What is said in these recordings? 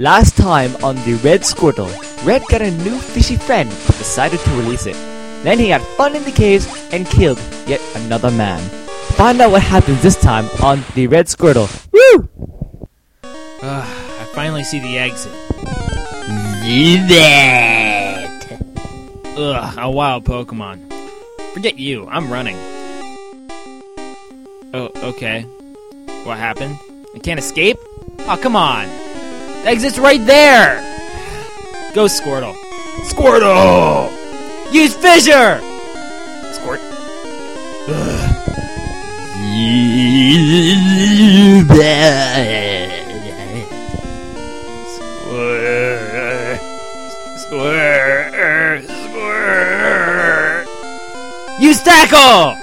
Last time on the Red Squirtle, Red got a new fishy friend but decided to release it. Then he had fun in the caves and killed yet another man. Find out what happens this time on the Red Squirtle. Woo! Ugh, I finally see the exit. Ugh, a wild Pokemon. Forget you, I'm running. Oh, okay. What happened? I can't escape? Oh, come on. Exit's right there! Go Squirtle. Squirtle! Use Fissure! Squirt. Squirt. Squirt. Squirt. Use tackle!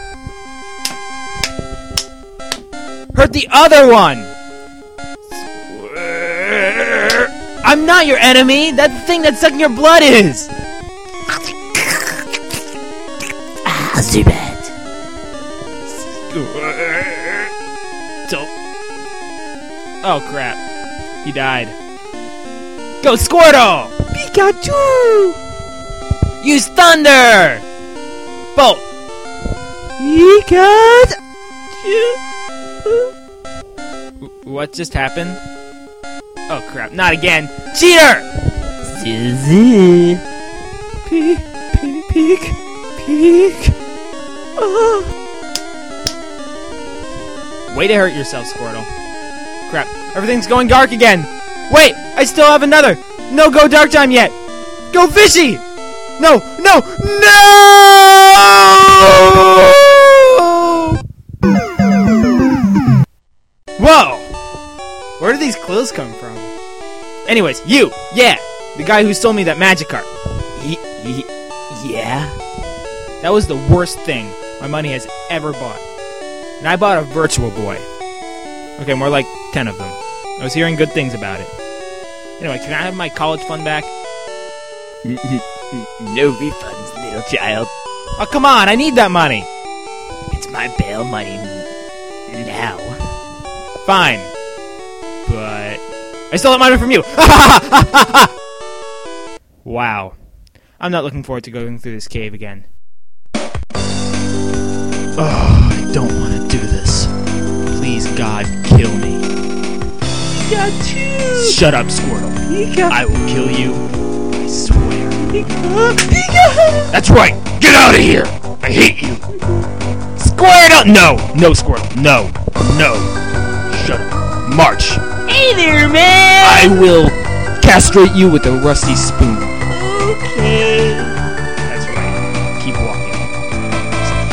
Hurt the other one! I'm not your enemy! That thing that's sucking your blood is! Ah, Zubat. Squirt. Don't. Oh crap. He died. Go Squirtle! Pikachu! Use Thunder! Bolt! Pikachu! What just happened? Oh crap, not again! Cheater! Zuzu. Peek, peek, peek, peek. Ah. Way to hurt yourself, Squirtle. Crap, everything's going dark again! Wait, I still have another! No go dark time yet! Go fishy! No, no, no! Whoa! Where did these clothes come from? Anyways, you! Yeah! The guy who sold me that Magikarp. Y- y- yeah? That was the worst thing my money has ever bought. And I bought a Virtual Boy. Okay, more like 10 of them. I was hearing good things about it. Anyway, can I have my college fund back? no refunds, little child. Oh, come on, I need that money! It's my bail money now. Fine. But. I stole that money from you! wow. I'm not looking forward to going through this cave again. Oh, I don't want to do this. Please, God, kill me. Pikachu! Shut up, Squirtle. Pikachu! I will kill you. I swear. Pikachu! That's right. Get out of here. I hate you. Squirtle. No. No, Squirtle. No. No. Shut up. March. Hey there, man! I will castrate you with a rusty spoon. Okay. That's right. Keep walking.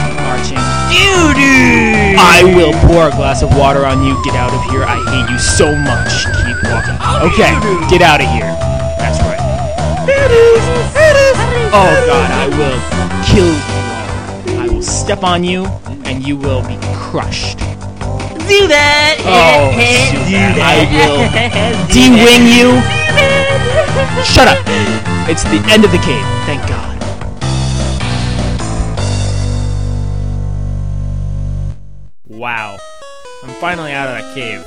Keep marching. Doo-doo! I will pour a glass of water on you. Get out of here. I hate you so much. Keep walking. Okay. Get out of here. That's right. It is. It is. Oh God, I will kill you. I will step on you, and you will be crushed. Do that! Oh, Do that. I will Do D-wing you. Shut up. It's the end of the cave. Thank God. Wow. I'm finally out of that cave.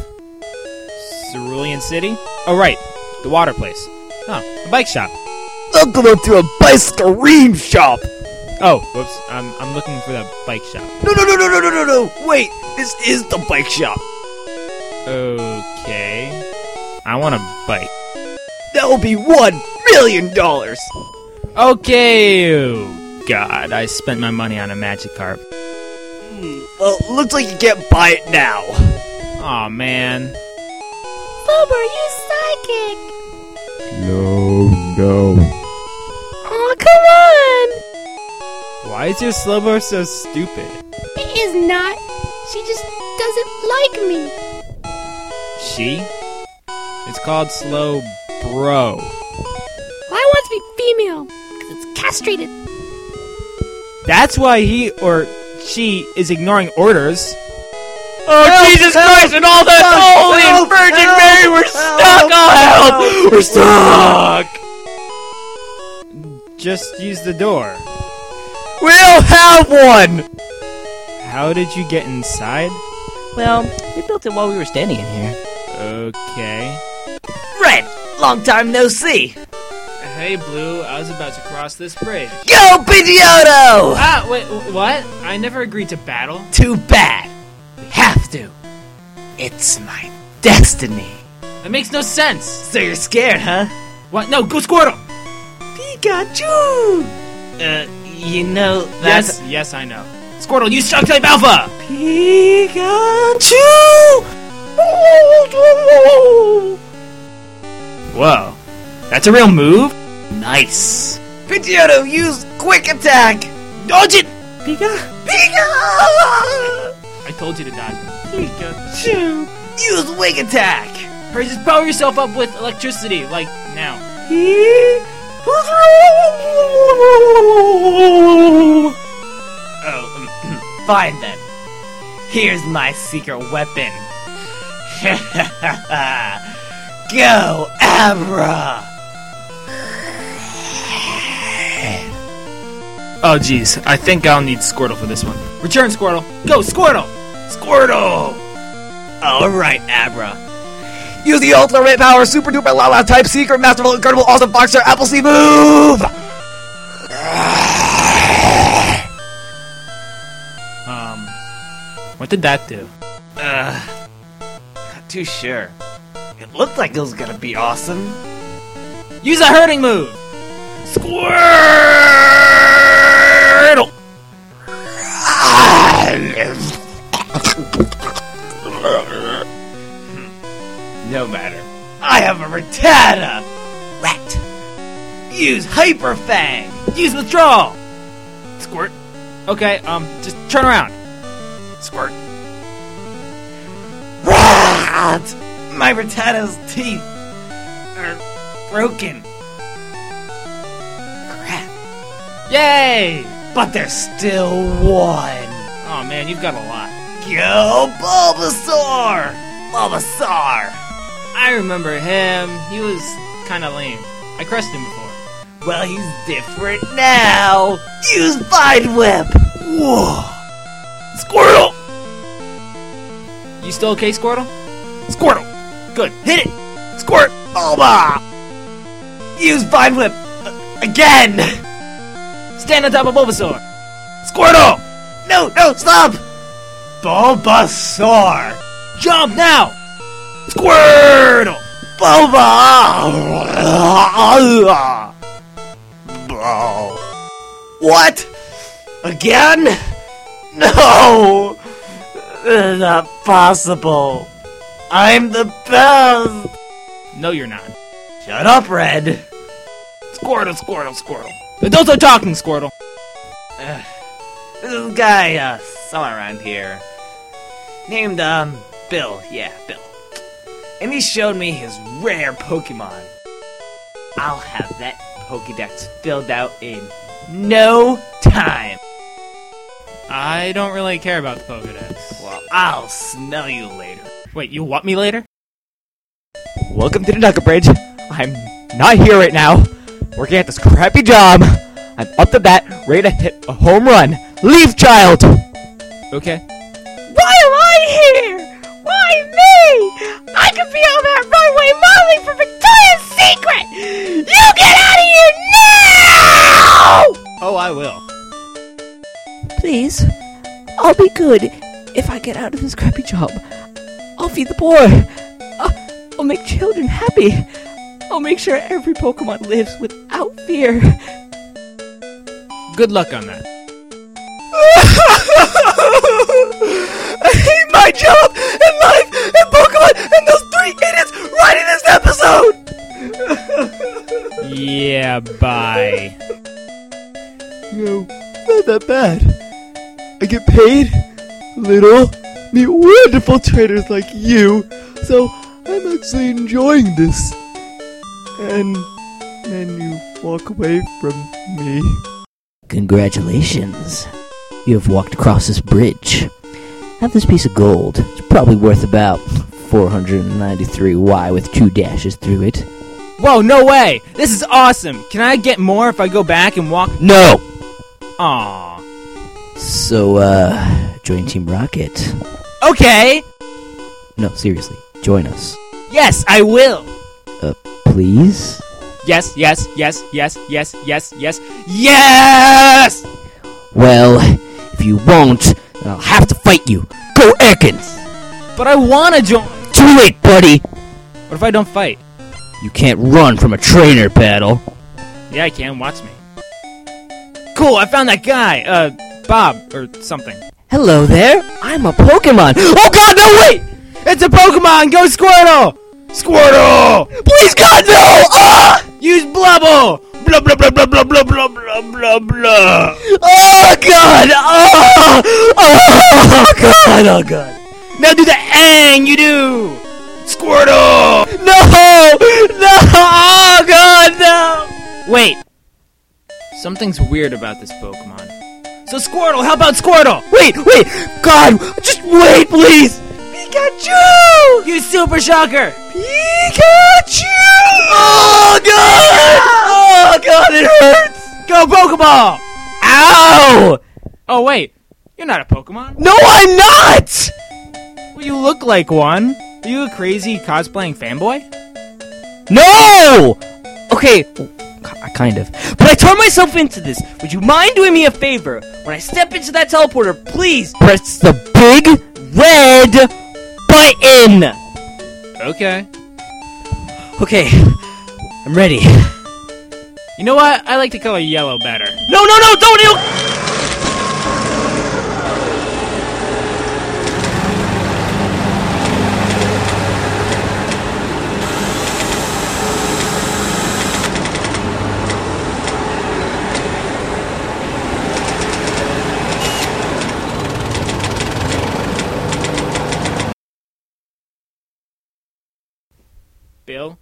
Cerulean City? Oh, right. The water place. Oh, a bike shop. Welcome to a bicycle ream shop! Oh, whoops. I'm, I'm looking for the bike shop. No, no, no, no, no, no, no, no! Wait, this is the bike shop. Okay. I want a bike. That will be one million dollars. Okay. Oh, God, I spent my money on a magic Magikarp. Hmm, well, looks like you can't buy it now. Aw, man. Bob, are you psychic? No, no. Why is your Slowbro so stupid? It is not. She just doesn't like me. She? It's called Slow Bro. I want to be female because it's castrated. That's why he or she is ignoring orders. Oh, Jesus help, Christ and all that Holy help, and Virgin help, Mary, we're help, stuck! Oh, help! help. We're stuck! Just use the door. We don't have one. How did you get inside? Well, we built it while we were standing in here. Okay. Red, Long time no see. Hey, Blue, I was about to cross this bridge. Go, Pidgeotto! Ah, wait, what? I never agreed to battle. Too bad. We have to. It's my destiny. That makes no sense. So you're scared, huh? What? No, go Squirtle! Pikachu! Uh, you know Yes, yes, I know. Squirtle, use Shock Type Alpha! Pikachu! Whoa. That's a real move? Nice. Pidgeotto, use quick attack! Dodge it! Pika! Pika! I told you to dodge it. Pikachu! Use wing attack! Hurry, just power yourself up with electricity, like now. Oh, fine then. Here's my secret weapon. Go, Abra! Oh, jeez. I think I'll need Squirtle for this one. Return, Squirtle. Go, Squirtle! Squirtle! Alright, Abra. Use the ultimate power super duper lala type secret masterful incredible awesome boxer Appleseed move! What did that do? Uh, not too sure. It looked like it was gonna be awesome. Use a hurting move! Squirtle! no matter. I have a Rattata! Rat! Use Hyper Fang! Use withdrawal! Squirt. Okay, um, just turn around. Squirt. Rat! My Rattata's teeth are broken. Crap. Yay! But there's still one. Oh man, you've got a lot. Go Bulbasaur! Bulbasaur! I remember him. He was kind of lame. I crushed him before. Well, he's different now. Use Vine Whip. Whoa! Squirtle! You still okay, Squirtle? Squirtle! Good. Hit it! Squirt! Bulba! Use Vine Whip uh, again. Stand on top of Bulbasaur! Squirtle! No, no, stop! Bulbasaur! Jump now! Squirtle! Bulba! What? Again? No! Not possible. I'm the best! No, you're not. Shut up, Red! Squirtle, Squirtle, Squirtle. Adults are talking, Squirtle. This guy, uh, somewhere around here. Named, um, Bill. Yeah, Bill. And he showed me his rare Pokemon. I'll have that Pokedex filled out in no time. I don't really care about the Pokedex. Well, I'll smell you later. Wait, you want me later? Welcome to the Nugget Bridge. I'm not here right now. Working at this crappy job. I'm up to bat, ready to hit a home run. Leave, child! Okay. Why am I here? Why me? I could be on that runway modeling for Victoria's Secret! You get out of here now! Oh, I will. Please, I'll be good if I get out of this crappy job. I'll feed the poor. I'll, I'll make children happy. I'll make sure every Pokemon lives without fear. Good luck on that. I hate my job and life and Pokemon and those three idiots writing this episode! Yeah, bye. No, not that bad. I get paid little, meet wonderful traders like you, so I'm actually enjoying this. And then you walk away from me. Congratulations. You have walked across this bridge. Have this piece of gold. It's probably worth about 493Y with two dashes through it. Whoa, no way! This is awesome! Can I get more if I go back and walk? No! Aww. So, uh, join Team Rocket. Okay! No, seriously, join us. Yes, I will! Uh, please? Yes, yes, yes, yes, yes, yes, yes, yes! Well, if you won't, then I'll have to fight you. Go Ekans! But I wanna join. Too late, buddy! What if I don't fight? You can't run from a trainer battle. Yeah, I can. Watch me. Cool, I found that guy. Uh, Bob, or something. Hello there, I'm a Pokemon. Oh god, no, wait! It's a Pokemon! Go Squirtle! Squirtle! Please, God, no! Ah! Use Blubble! Blah blah blah blah blah blah blah blah blah blah. Oh god! Oh! Oh god! Oh god! Now do the Ang you do! Squirtle! No! No! Oh god, no! Wait. Something's weird about this Pokemon. So Squirtle, how about Squirtle? Wait, wait! God, just wait, please! Pikachu! You Super Shocker! Pikachu! Oh god! Oh god, it hurts! Go Pokeball! Ow! Oh wait, you're not a Pokemon. No, I'm not! Well, you look like one. Are you a crazy cosplaying fanboy? No! Okay, kind of. But I turned myself into this. Would you mind doing me a favor? When I step into that teleporter, please press the big red button! Okay. Okay, I'm ready. You know what? I like the color yellow better. No, no, no, don't you! Bill?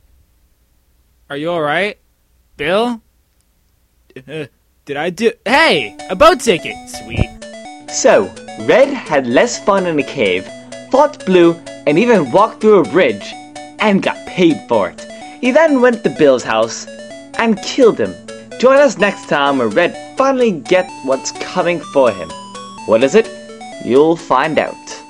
Are you alright? Bill? Did I do. Hey! A boat ticket! Sweet. So, Red had less fun in a cave, fought Blue, and even walked through a bridge, and got paid for it. He then went to Bill's house and killed him. Join us next time where Red finally gets what's coming for him. What is it? You'll find out.